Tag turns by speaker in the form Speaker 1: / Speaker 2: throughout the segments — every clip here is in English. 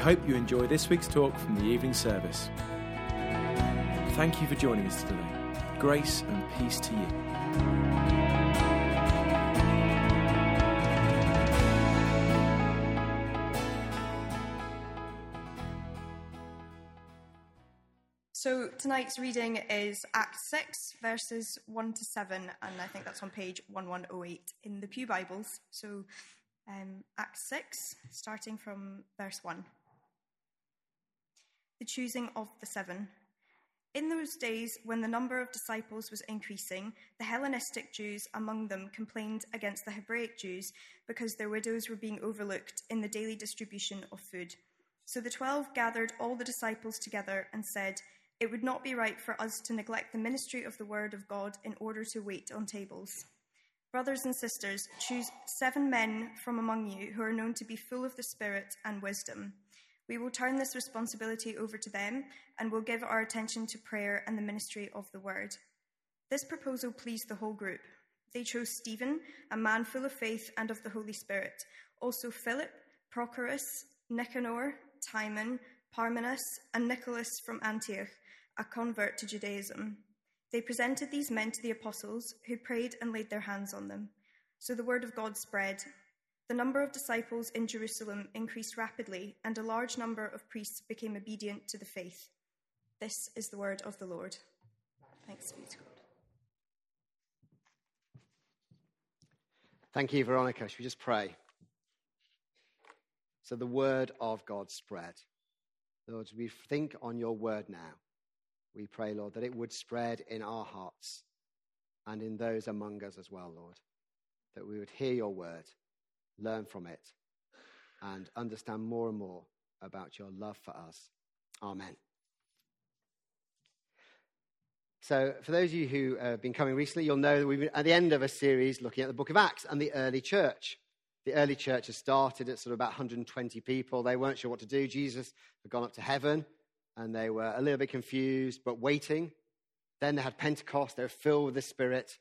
Speaker 1: Hope you enjoy this week's talk from the evening service. Thank you for joining us today. Grace and peace to you.
Speaker 2: So tonight's reading is Acts 6, verses 1 to 7, and I think that's on page 1108 in the Pew Bibles. So um, Acts 6, starting from verse 1. The choosing of the seven. In those days, when the number of disciples was increasing, the Hellenistic Jews among them complained against the Hebraic Jews because their widows were being overlooked in the daily distribution of food. So the twelve gathered all the disciples together and said, It would not be right for us to neglect the ministry of the word of God in order to wait on tables. Brothers and sisters, choose seven men from among you who are known to be full of the Spirit and wisdom. We will turn this responsibility over to them and will give our attention to prayer and the ministry of the word. This proposal pleased the whole group. They chose Stephen, a man full of faith and of the Holy Spirit, also Philip, Prochorus, Nicanor, Timon, Parmenas, and Nicholas from Antioch, a convert to Judaism. They presented these men to the apostles, who prayed and laid their hands on them. So the word of God spread. The number of disciples in Jerusalem increased rapidly, and a large number of priests became obedient to the faith. This is the word of the Lord. Thanks be to God.
Speaker 3: Thank you, Veronica. Should we just pray? So, the word of God spread. Lord, we think on your word now. We pray, Lord, that it would spread in our hearts and in those among us as well, Lord. That we would hear your word, learn from it, and understand more and more about your love for us. Amen. So, for those of you who have been coming recently, you'll know that we've been at the end of a series looking at the book of Acts and the early church. The early church has started at sort of about 120 people. They weren't sure what to do. Jesus had gone up to heaven and they were a little bit confused, but waiting. Then they had Pentecost. They were filled with the Spirit.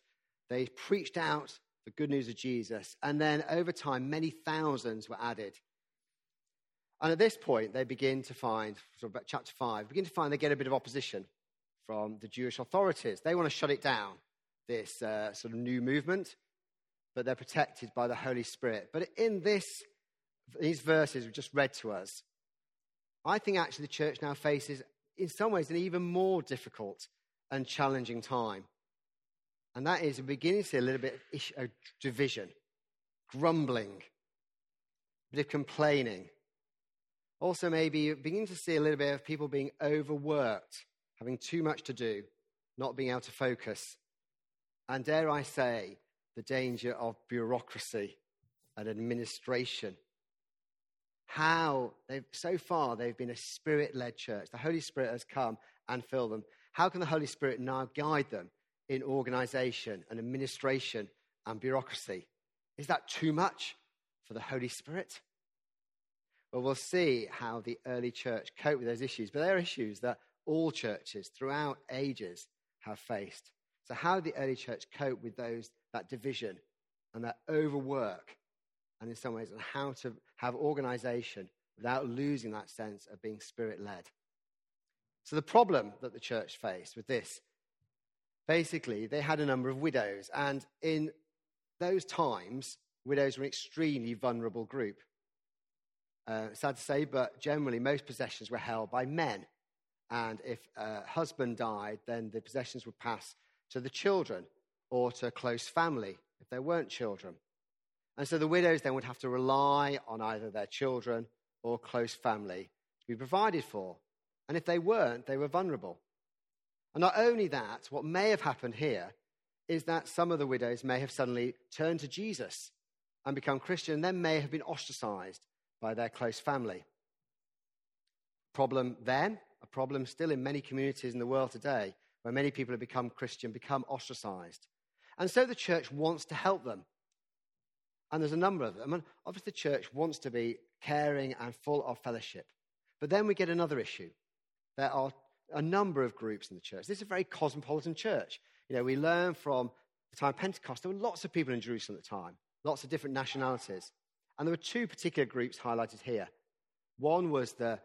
Speaker 3: They preached out the good news of Jesus. And then over time, many thousands were added. And at this point, they begin to find, sort of about chapter 5, begin to find they get a bit of opposition from the Jewish authorities. They want to shut it down, this uh, sort of new movement, but they're protected by the Holy Spirit. But in this, these verses we've just read to us, I think actually the church now faces, in some ways, an even more difficult and challenging time. And that is beginning to see a little bit of division, grumbling, a bit of complaining. Also, maybe you beginning to see a little bit of people being overworked having too much to do, not being able to focus, and dare I say, the danger of bureaucracy and administration. How they've, so far, they've been a spirit led church. The Holy Spirit has come and filled them. How can the Holy Spirit now guide them in organization and administration and bureaucracy? Is that too much for the Holy Spirit? Well, we'll see how the early church cope with those issues, but they're issues that all churches throughout ages have faced. So, how did the early church cope with those, that division and that overwork, and in some ways, and how to have organization without losing that sense of being spirit led? So, the problem that the church faced with this basically, they had a number of widows, and in those times, widows were an extremely vulnerable group. Uh, sad to say, but generally, most possessions were held by men. And if a husband died, then the possessions would pass to the children or to a close family if there weren't children. And so the widows then would have to rely on either their children or close family to be provided for. And if they weren't, they were vulnerable. And not only that, what may have happened here is that some of the widows may have suddenly turned to Jesus and become Christian, and then may have been ostracized by their close family. Problem then a problem still in many communities in the world today where many people have become Christian, become ostracized. And so the church wants to help them. And there's a number of them. And obviously, the church wants to be caring and full of fellowship. But then we get another issue. There are a number of groups in the church. This is a very cosmopolitan church. You know, we learn from the time of Pentecost, there were lots of people in Jerusalem at the time, lots of different nationalities. And there were two particular groups highlighted here. One was the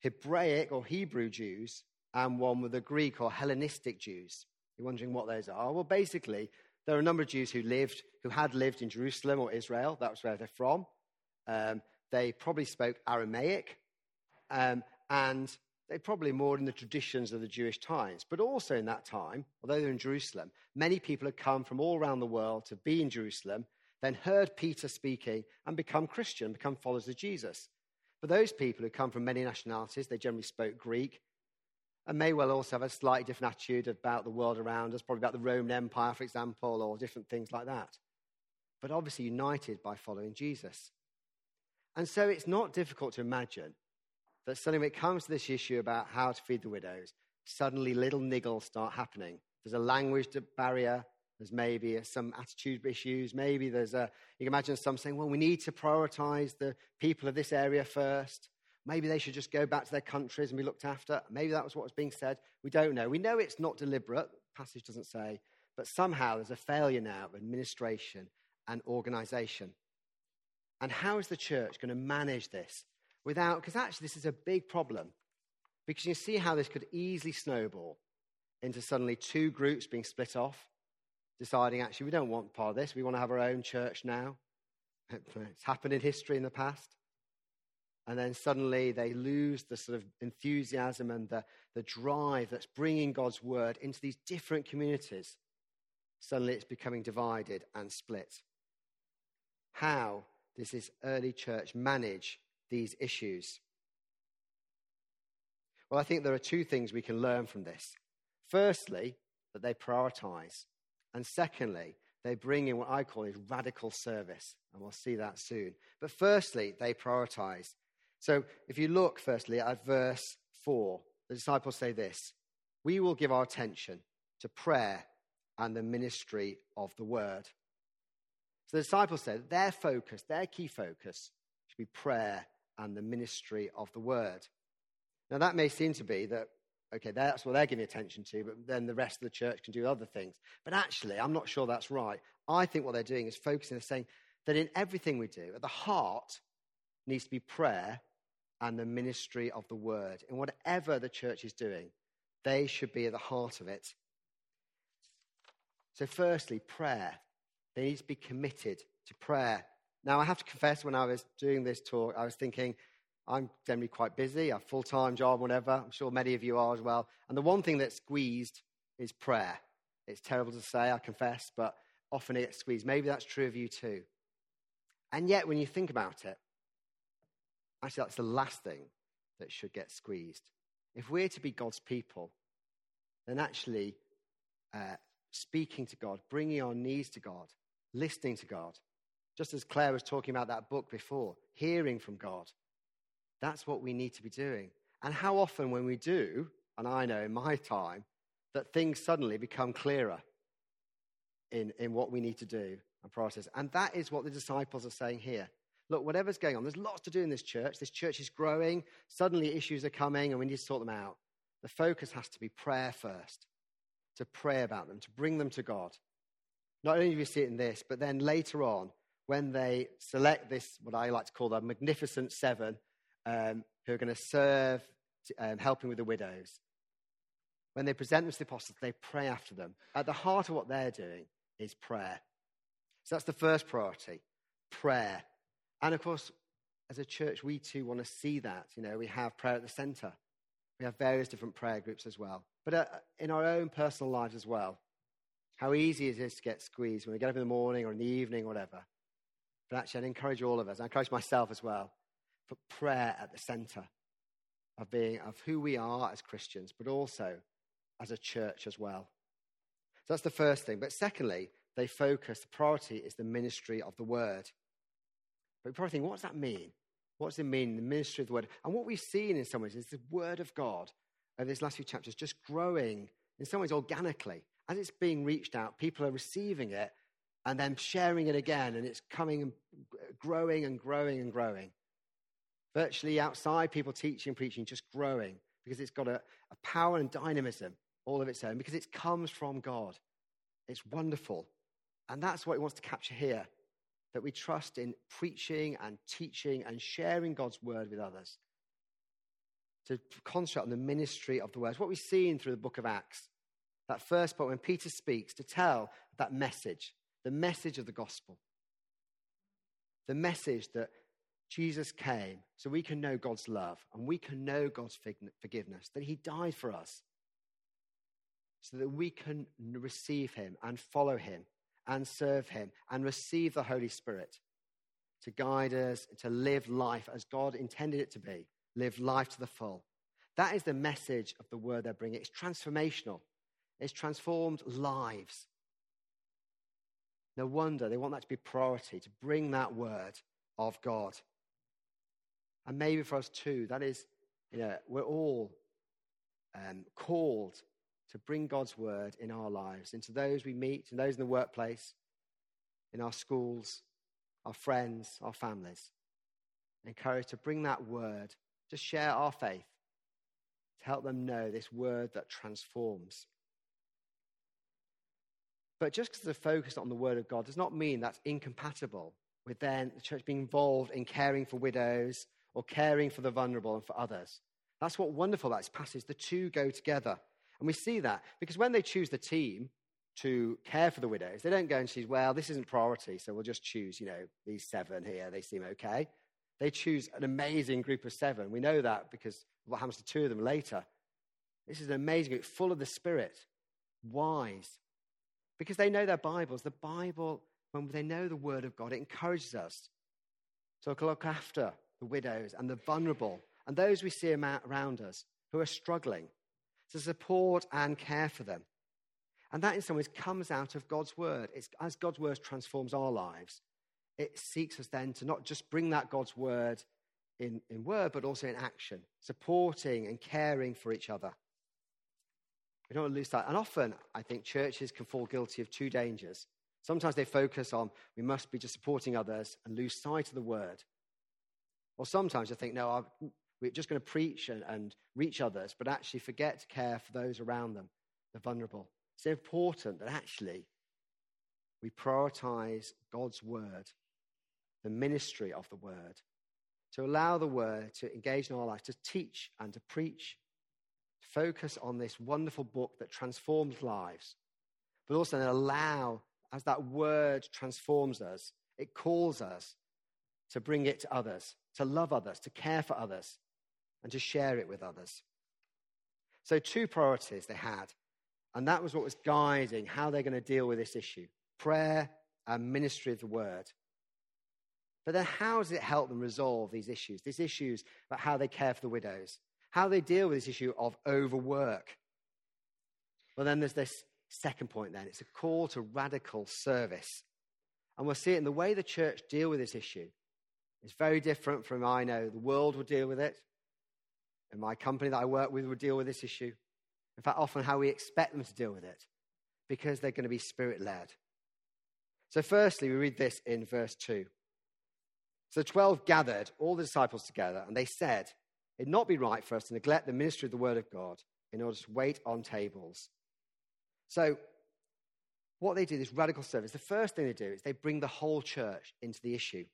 Speaker 3: Hebraic or Hebrew Jews, and one were the Greek or Hellenistic Jews. You're wondering what those are? Well, basically, there are a number of Jews who lived, who had lived in Jerusalem or Israel. That was where they're from. Um, they probably spoke Aramaic, um, and they probably more in the traditions of the Jewish times. But also in that time, although they're in Jerusalem, many people had come from all around the world to be in Jerusalem, then heard Peter speaking and become Christian, become followers of Jesus. For those people who come from many nationalities, they generally spoke Greek and may well also have a slightly different attitude about the world around us, probably about the Roman Empire, for example, or different things like that. But obviously united by following Jesus. And so it's not difficult to imagine that suddenly when it comes to this issue about how to feed the widows, suddenly little niggles start happening. There's a language barrier, there's maybe some attitude issues. Maybe there's a, you can imagine some saying, well, we need to prioritize the people of this area first. Maybe they should just go back to their countries and be looked after. Maybe that was what was being said. We don't know. We know it's not deliberate, the passage doesn't say, but somehow there's a failure now of administration and organization. And how is the church going to manage this without, because actually this is a big problem, because you see how this could easily snowball into suddenly two groups being split off deciding actually we don't want part of this, we want to have our own church now. It's happened in history in the past. And then suddenly they lose the sort of enthusiasm and the, the drive that's bringing God's word into these different communities. Suddenly it's becoming divided and split. How does this early church manage these issues? Well, I think there are two things we can learn from this. Firstly, that they prioritize. And secondly, they bring in what I call is radical service. And we'll see that soon. But firstly, they prioritize. So if you look firstly at verse 4, the disciples say this We will give our attention to prayer and the ministry of the word. So the disciples said their focus, their key focus, should be prayer and the ministry of the word. Now, that may seem to be that okay, that's what they're giving attention to, but then the rest of the church can do other things. But actually, I'm not sure that's right. I think what they're doing is focusing on saying that in everything we do, at the heart needs to be prayer and the ministry of the word. In whatever the church is doing, they should be at the heart of it. So, firstly, prayer. They need to be committed to prayer. Now, I have to confess, when I was doing this talk, I was thinking, I'm generally quite busy, I have a full time job, whatever. I'm sure many of you are as well. And the one thing that's squeezed is prayer. It's terrible to say, I confess, but often it gets squeezed. Maybe that's true of you too. And yet, when you think about it, actually, that's the last thing that should get squeezed. If we're to be God's people, then actually uh, speaking to God, bringing our knees to God, listening to God, just as Claire was talking about that book before, hearing from God, that's what we need to be doing. And how often, when we do, and I know in my time, that things suddenly become clearer in, in what we need to do and process. And that is what the disciples are saying here. Look, whatever's going on, there's lots to do in this church. This church is growing. Suddenly, issues are coming, and we need to sort them out. The focus has to be prayer first, to pray about them, to bring them to God. Not only do we see it in this, but then later on, when they select this, what I like to call the magnificent seven, um, who are going to serve, um, helping with the widows. When they present them to the apostles, they pray after them. At the heart of what they're doing is prayer. So that's the first priority prayer. And of course, as a church, we too want to see that. You know, we have prayer at the center, we have various different prayer groups as well. But uh, in our own personal lives as well, how easy it is to get squeezed when we get up in the morning or in the evening or whatever. But actually, I'd encourage all of us, I encourage myself as well, put prayer at the center of being of who we are as Christians, but also as a church as well. So that's the first thing. But secondly, they focus, the priority is the ministry of the word. But you probably think, what does that mean? What does it mean, the ministry of the word? And what we've seen in some ways is the word of God over these last few chapters, just growing in some ways organically. As it's being reached out, people are receiving it and then sharing it again, and it's coming and growing and growing and growing. Virtually outside, people teaching, preaching, just growing because it's got a, a power and dynamism all of its own, because it comes from God. It's wonderful. And that's what he wants to capture here that we trust in preaching and teaching and sharing God's word with others. To concentrate on the ministry of the word. What we've seen through the book of Acts. That first part when Peter speaks to tell that message, the message of the gospel. The message that Jesus came so we can know God's love and we can know God's forgiveness, that He died for us so that we can receive Him and follow Him and serve Him and receive the Holy Spirit to guide us, to live life as God intended it to be, live life to the full. That is the message of the word they're bringing. It's transformational, it's transformed lives. No wonder they want that to be priority, to bring that word of God. And maybe for us too, that is, you know, we're all um, called to bring God's word in our lives, into those we meet, and those in the workplace, in our schools, our friends, our families. Encouraged to bring that word, to share our faith, to help them know this word that transforms. But just because they're focused on the word of God does not mean that's incompatible with then the church being involved in caring for widows or caring for the vulnerable and for others. That's what wonderful about this passage. The two go together. And we see that because when they choose the team to care for the widows, they don't go and choose, well, this isn't priority, so we'll just choose, you know, these seven here. They seem okay. They choose an amazing group of seven. We know that because what happens to two of them later. This is an amazing group, full of the Spirit, wise, because they know their Bibles. The Bible, when they know the Word of God, it encourages us to look after the widows and the vulnerable and those we see around us who are struggling, to support and care for them. And that, in some ways, comes out of God's word. It's, as God's word transforms our lives, it seeks us then to not just bring that God's word in, in word, but also in action, supporting and caring for each other. We don't want to lose that. And often, I think churches can fall guilty of two dangers. Sometimes they focus on we must be just supporting others and lose sight of the word or sometimes I think, no, I'm, we're just going to preach and, and reach others, but actually forget to care for those around them, the vulnerable. It's important that actually we prioritize God's word, the ministry of the word, to allow the word to engage in our life, to teach and to preach, focus on this wonderful book that transforms lives, but also allow, as that word transforms us, it calls us to bring it to others, to love others, to care for others, and to share it with others. So, two priorities they had, and that was what was guiding how they're going to deal with this issue prayer and ministry of the word. But then, how does it help them resolve these issues? These issues about how they care for the widows, how they deal with this issue of overwork. Well, then there's this second point, then it's a call to radical service. And we'll see it in the way the church deal with this issue it's very different from I know the world would deal with it, and my company that I work with would deal with this issue. In fact, often how we expect them to deal with it, because they're going to be spirit led. So, firstly, we read this in verse 2. So the 12 gathered all the disciples together, and they said, It'd not be right for us to neglect the ministry of the word of God in order to wait on tables. So, what they do, this radical service, the first thing they do is they bring the whole church into the issue.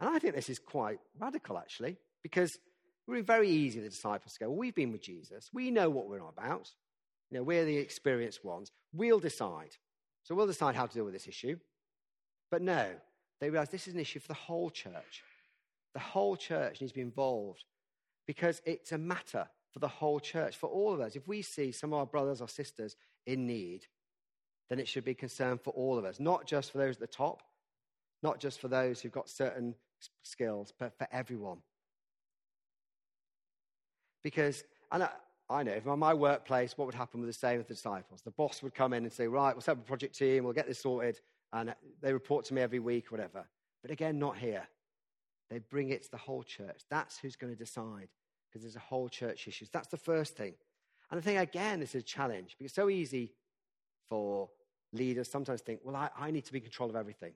Speaker 3: And I think this is quite radical, actually, because it would be very easy, for the disciples to go, well, we've been with Jesus. We know what we're about. You know, we're the experienced ones. We'll decide. So we'll decide how to deal with this issue. But no, they realize this is an issue for the whole church. The whole church needs to be involved because it's a matter for the whole church, for all of us. If we see some of our brothers or sisters in need, then it should be concern for all of us, not just for those at the top, not just for those who've got certain skills, but for everyone. Because, and I, I know, if I'm in my workplace, what would happen with the same with the disciples? The boss would come in and say, right, we'll set up a project team, we'll get this sorted, and they report to me every week, whatever. But again, not here. They bring it to the whole church. That's who's going to decide, because there's a whole church issue. That's the first thing. And I think, again, this is a challenge because it's so easy for leaders sometimes think, well, I, I need to be in control of everything.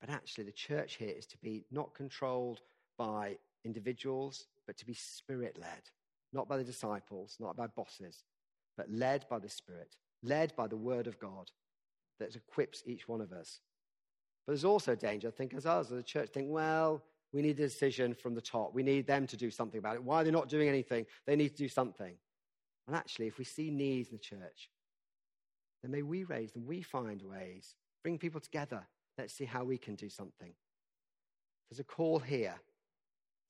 Speaker 3: But actually, the church here is to be not controlled by individuals, but to be spirit led, not by the disciples, not by bosses, but led by the Spirit, led by the Word of God that equips each one of us. But there's also danger, I think, as us, as a church, think, well, we need a decision from the top. We need them to do something about it. Why are they not doing anything? They need to do something. And actually, if we see needs in the church, then may we raise them, we find ways, bring people together. Let's see how we can do something. There's a call here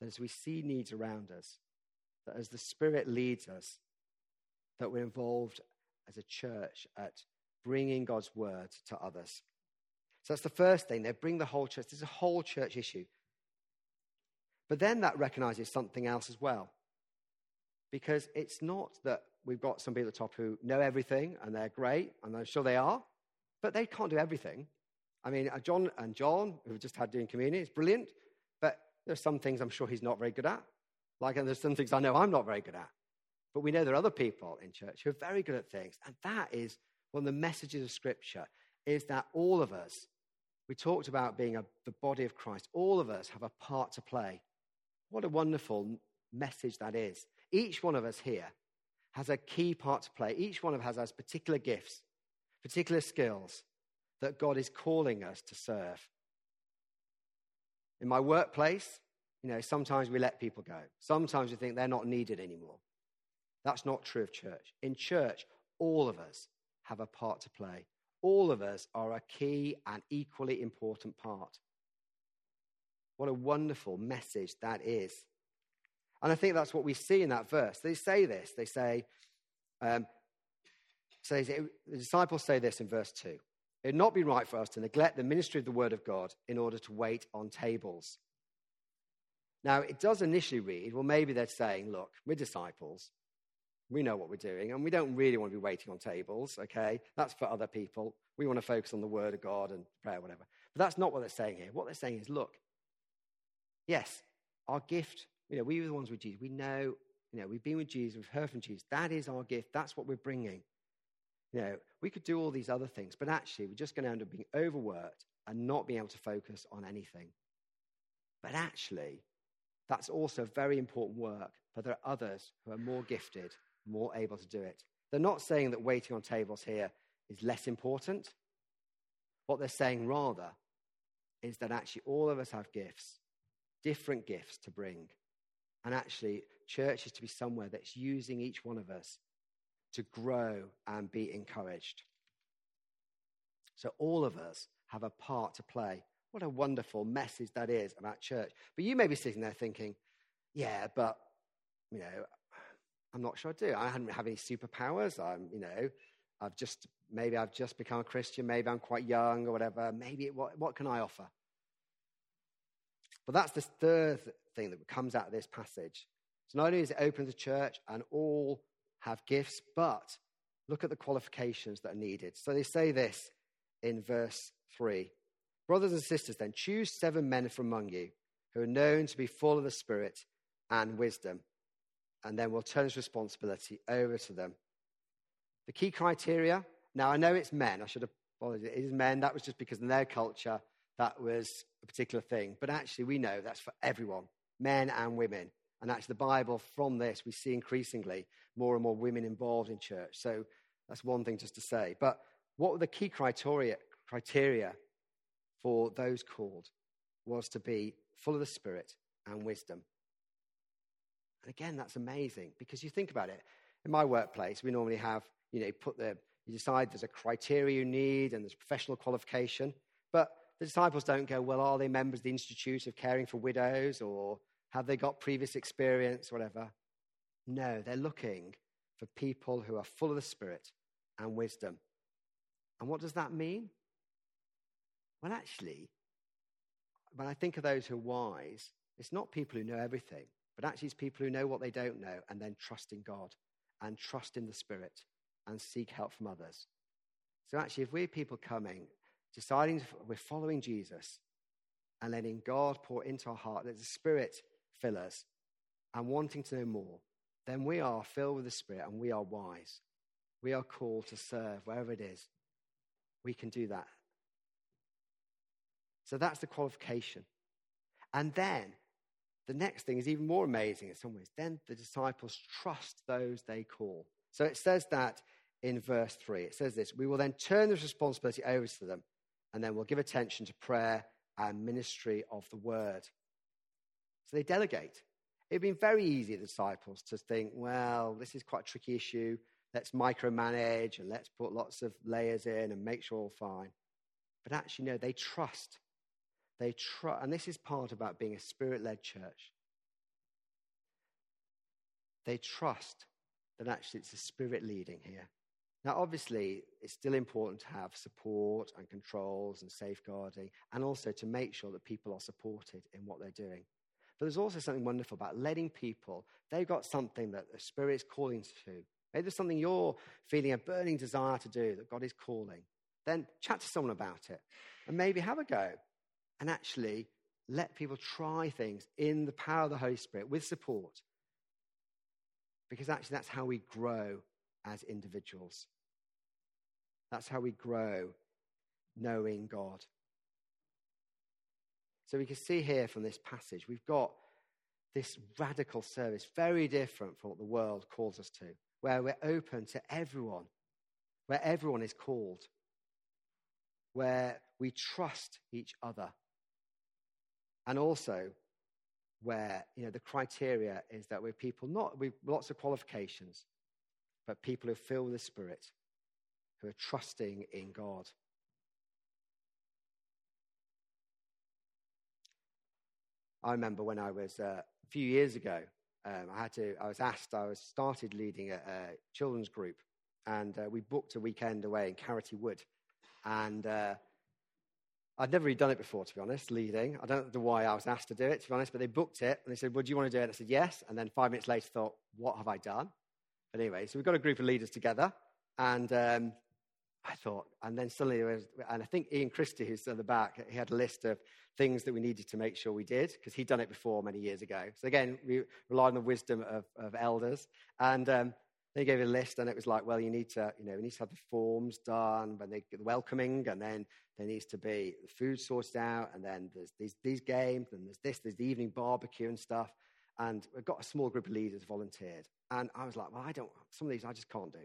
Speaker 3: that as we see needs around us, that as the Spirit leads us, that we're involved as a church at bringing God's word to others. So that's the first thing. They bring the whole church. There's a whole church issue. But then that recognizes something else as well. Because it's not that we've got some people at the top who know everything and they're great, and I'm sure they are, but they can't do everything. I mean, uh, John and John, who've just had doing communion, is brilliant, but there's some things I'm sure he's not very good at. Like, and there's some things I know I'm not very good at. But we know there are other people in church who are very good at things. And that is one of the messages of Scripture, is that all of us, we talked about being a, the body of Christ, all of us have a part to play. What a wonderful message that is. Each one of us here has a key part to play. Each one of us has particular gifts, particular skills that God is calling us to serve. In my workplace, you know, sometimes we let people go. Sometimes we think they're not needed anymore. That's not true of church. In church, all of us have a part to play. All of us are a key and equally important part. What a wonderful message that is. And I think that's what we see in that verse. They say this. They say, um, say the disciples say this in verse 2. It would not be right for us to neglect the ministry of the word of God in order to wait on tables. Now, it does initially read, well, maybe they're saying, look, we're disciples. We know what we're doing, and we don't really want to be waiting on tables, okay? That's for other people. We want to focus on the word of God and prayer, whatever. But that's not what they're saying here. What they're saying is, look, yes, our gift you know, we were the ones with Jesus. We know, you know, we've been with Jesus, we've heard from Jesus. That is our gift. That's what we're bringing. You know, we could do all these other things, but actually, we're just going to end up being overworked and not being able to focus on anything. But actually, that's also very important work, but there are others who are more gifted, more able to do it. They're not saying that waiting on tables here is less important. What they're saying rather is that actually all of us have gifts, different gifts to bring. And actually, church is to be somewhere that's using each one of us to grow and be encouraged. So, all of us have a part to play. What a wonderful message that is about church. But you may be sitting there thinking, yeah, but, you know, I'm not sure I do. I haven't have any superpowers. I'm, you know, I've just, maybe I've just become a Christian. Maybe I'm quite young or whatever. Maybe, what, what can I offer? But that's the third thing that comes out of this passage. So not only is it open to church and all have gifts, but look at the qualifications that are needed. So they say this in verse 3 Brothers and sisters, then, choose seven men from among you who are known to be full of the Spirit and wisdom, and then we'll turn this responsibility over to them. The key criteria now, I know it's men. I should have apologized. It is men. That was just because in their culture, that was a particular thing. But actually, we know that's for everyone, men and women. And actually, the Bible, from this, we see increasingly more and more women involved in church. So that's one thing just to say. But what were the key criteria, criteria for those called? Was to be full of the Spirit and wisdom. And again, that's amazing because you think about it. In my workplace, we normally have, you know, put the, you decide there's a criteria you need and there's professional qualification. But the disciples don't go, well, are they members of the Institute of Caring for Widows or have they got previous experience, whatever? No, they're looking for people who are full of the Spirit and wisdom. And what does that mean? Well, actually, when I think of those who are wise, it's not people who know everything, but actually it's people who know what they don't know and then trust in God and trust in the Spirit and seek help from others. So actually, if we're people coming deciding we're following Jesus and letting God pour into our heart, let the Spirit fill us, and wanting to know more, then we are filled with the Spirit and we are wise. We are called to serve wherever it is. We can do that. So that's the qualification. And then the next thing is even more amazing in some ways. Then the disciples trust those they call. So it says that in verse 3. It says this We will then turn this responsibility over to them, and then we'll give attention to prayer and ministry of the word. So they delegate. It'd been very easy, the disciples, to think, well, this is quite a tricky issue. Let's micromanage and let's put lots of layers in and make sure all fine. But actually, no, they trust. They trust, and this is part about being a spirit led church. They trust that actually it's the spirit leading here. Now, obviously, it's still important to have support and controls and safeguarding, and also to make sure that people are supported in what they're doing. But there's also something wonderful about letting people, they've got something that the Spirit is calling to. Maybe there's something you're feeling a burning desire to do that God is calling. Then chat to someone about it and maybe have a go and actually let people try things in the power of the Holy Spirit with support. Because actually, that's how we grow as individuals. That's how we grow knowing God. So we can see here from this passage, we've got this radical service, very different from what the world calls us to, where we're open to everyone, where everyone is called, where we trust each other, and also where you know the criteria is that we're people not with lots of qualifications, but people who fill the Spirit, who are trusting in God. I remember when I was uh, a few years ago, um, I had to. I was asked. I was started leading a, a children's group, and uh, we booked a weekend away in Carroty Wood, and uh, I'd never really done it before, to be honest. Leading. I don't know why I was asked to do it, to be honest. But they booked it, and they said, "Would you want to do it?" And I said, "Yes." And then five minutes later, thought, "What have I done?" But anyway, so we've got a group of leaders together, and um, I thought, and then suddenly there was, and I think Ian Christie, who's at the back, he had a list of things that we needed to make sure we did because he'd done it before many years ago. So again, we relied on the wisdom of, of elders, and um, they gave a list, and it was like, well, you need to, you know, we need to have the forms done when they welcoming, and then there needs to be the food sorted out, and then there's these these games, and there's this, there's the evening barbecue and stuff. And we've got a small group of leaders volunteered, and I was like, well, I don't, some of these I just can't do.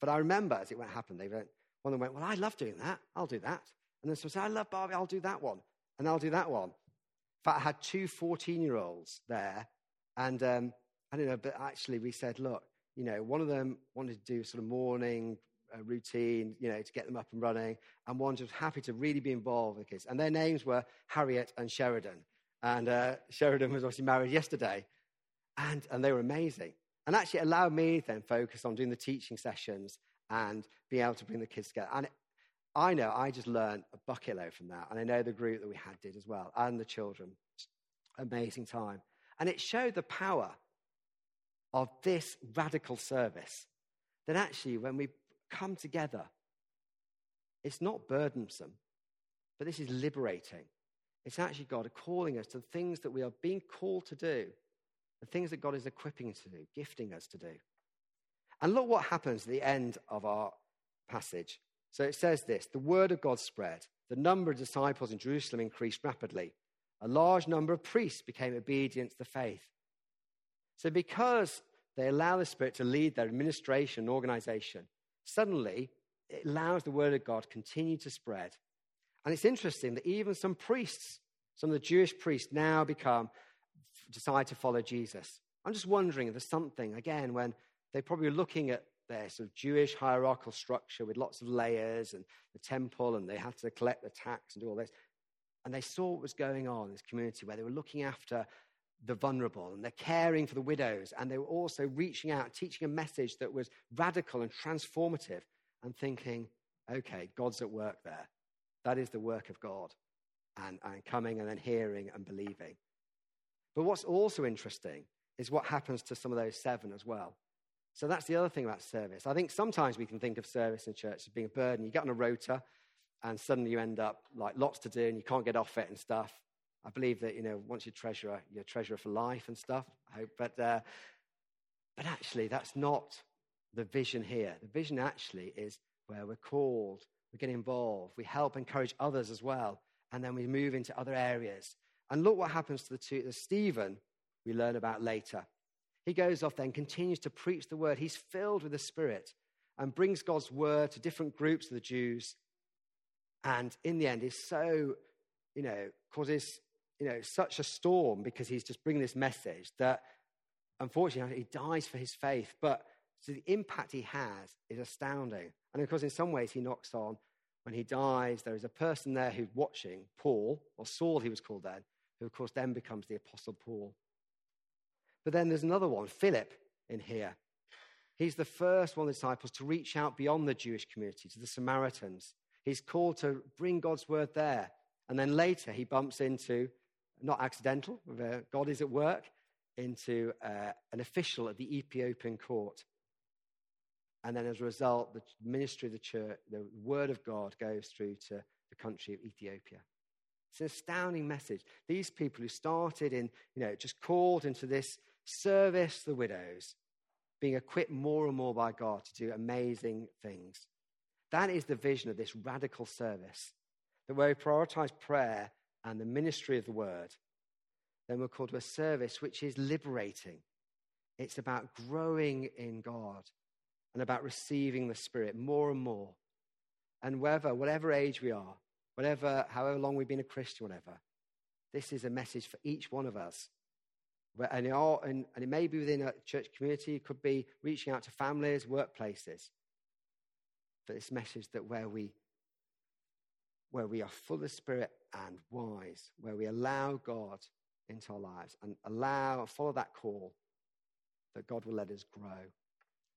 Speaker 3: But I remember as it went happen, they went, one went, Well, I love doing that. I'll do that. And then someone said, I love Barbie. I'll do that one. And I'll do that one. In fact, I had two 14 year olds there. And um, I don't know, but actually we said, Look, you know, one of them wanted to do sort of morning uh, routine, you know, to get them up and running. And one was happy to really be involved with kids. And their names were Harriet and Sheridan. And uh, Sheridan was obviously married yesterday. And, and they were amazing. And actually allowed me then focus on doing the teaching sessions and being able to bring the kids together. And I know I just learned a bucket load from that. And I know the group that we had did as well, and the children. Amazing time. And it showed the power of this radical service. That actually, when we come together, it's not burdensome, but this is liberating. It's actually God calling us to the things that we are being called to do, the things that God is equipping us to do, gifting us to do. And look what happens at the end of our passage. So it says this the word of God spread, the number of disciples in Jerusalem increased rapidly. A large number of priests became obedient to the faith. So, because they allow the Spirit to lead their administration and organization, suddenly it allows the word of God continue to spread. And it's interesting that even some priests, some of the Jewish priests now become, decide to follow Jesus. I'm just wondering if there's something, again, when they're probably looking at their sort of Jewish hierarchical structure with lots of layers and the temple, and they had to collect the tax and do all this. And they saw what was going on in this community where they were looking after the vulnerable and they're caring for the widows, and they were also reaching out, teaching a message that was radical and transformative, and thinking, okay, God's at work there. That is the work of God, and, and coming and then hearing and believing. But what's also interesting is what happens to some of those seven as well. So that's the other thing about service. I think sometimes we can think of service in church as being a burden. You get on a rota and suddenly you end up like lots to do and you can't get off it and stuff. I believe that, you know, once you're treasurer, you're treasurer for life and stuff. I hope. But, uh, But actually, that's not the vision here. The vision actually is where we're called, we get involved, we help encourage others as well, and then we move into other areas. And look what happens to the two, the Stephen, we learn about later. He goes off then, continues to preach the word. He's filled with the Spirit and brings God's word to different groups of the Jews. And in the end, is so, you know, causes, you know, such a storm because he's just bringing this message that unfortunately he dies for his faith. But so the impact he has is astounding. And of course, in some ways, he knocks on when he dies. There is a person there who's watching, Paul, or Saul, he was called then, who of course then becomes the Apostle Paul. But then there's another one, Philip, in here. He's the first one of the disciples to reach out beyond the Jewish community to the Samaritans. He's called to bring God's word there. And then later he bumps into, not accidental, God is at work, into uh, an official at the Ethiopian court. And then as a result, the ministry of the church, the word of God goes through to the country of Ethiopia. It's an astounding message. These people who started in, you know, just called into this service the widows, being equipped more and more by God to do amazing things. That is the vision of this radical service, that where we prioritize prayer and the ministry of the word, then we're called to a service which is liberating. It's about growing in God and about receiving the Spirit more and more. And whether, whatever age we are, whatever, however long we've been a Christian, whatever, this is a message for each one of us and, are, and, and it may be within a church community, it could be reaching out to families, workplaces. But this message that where we, where we are full of spirit and wise, where we allow God into our lives and allow, follow that call, that God will let us grow.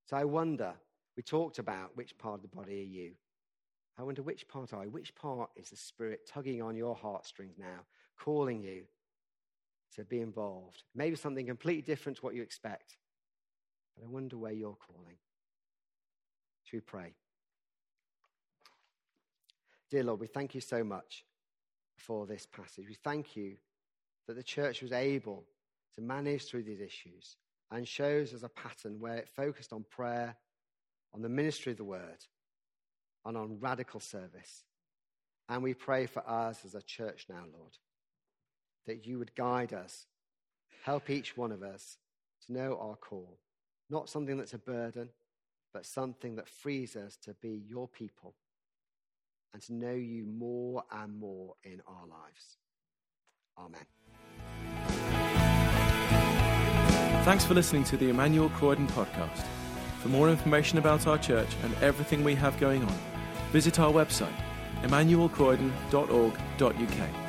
Speaker 3: So I wonder, we talked about which part of the body are you? I wonder which part are you? Which part is the Spirit tugging on your heartstrings now, calling you to be involved. Maybe something completely different to what you expect. But I wonder where you're calling. Should we pray? Dear Lord, we thank you so much for this passage. We thank you that the church was able to manage through these issues and shows us a pattern where it focused on prayer, on the ministry of the word, and on radical service. And we pray for us as a church now, Lord that you would guide us, help each one of us to know our call, not something that's a burden, but something that frees us to be your people and to know you more and more in our lives. Amen.
Speaker 1: Thanks for listening to the Emmanuel Croydon podcast. For more information about our church and everything we have going on, visit our website, emmanuelcroydon.org.uk.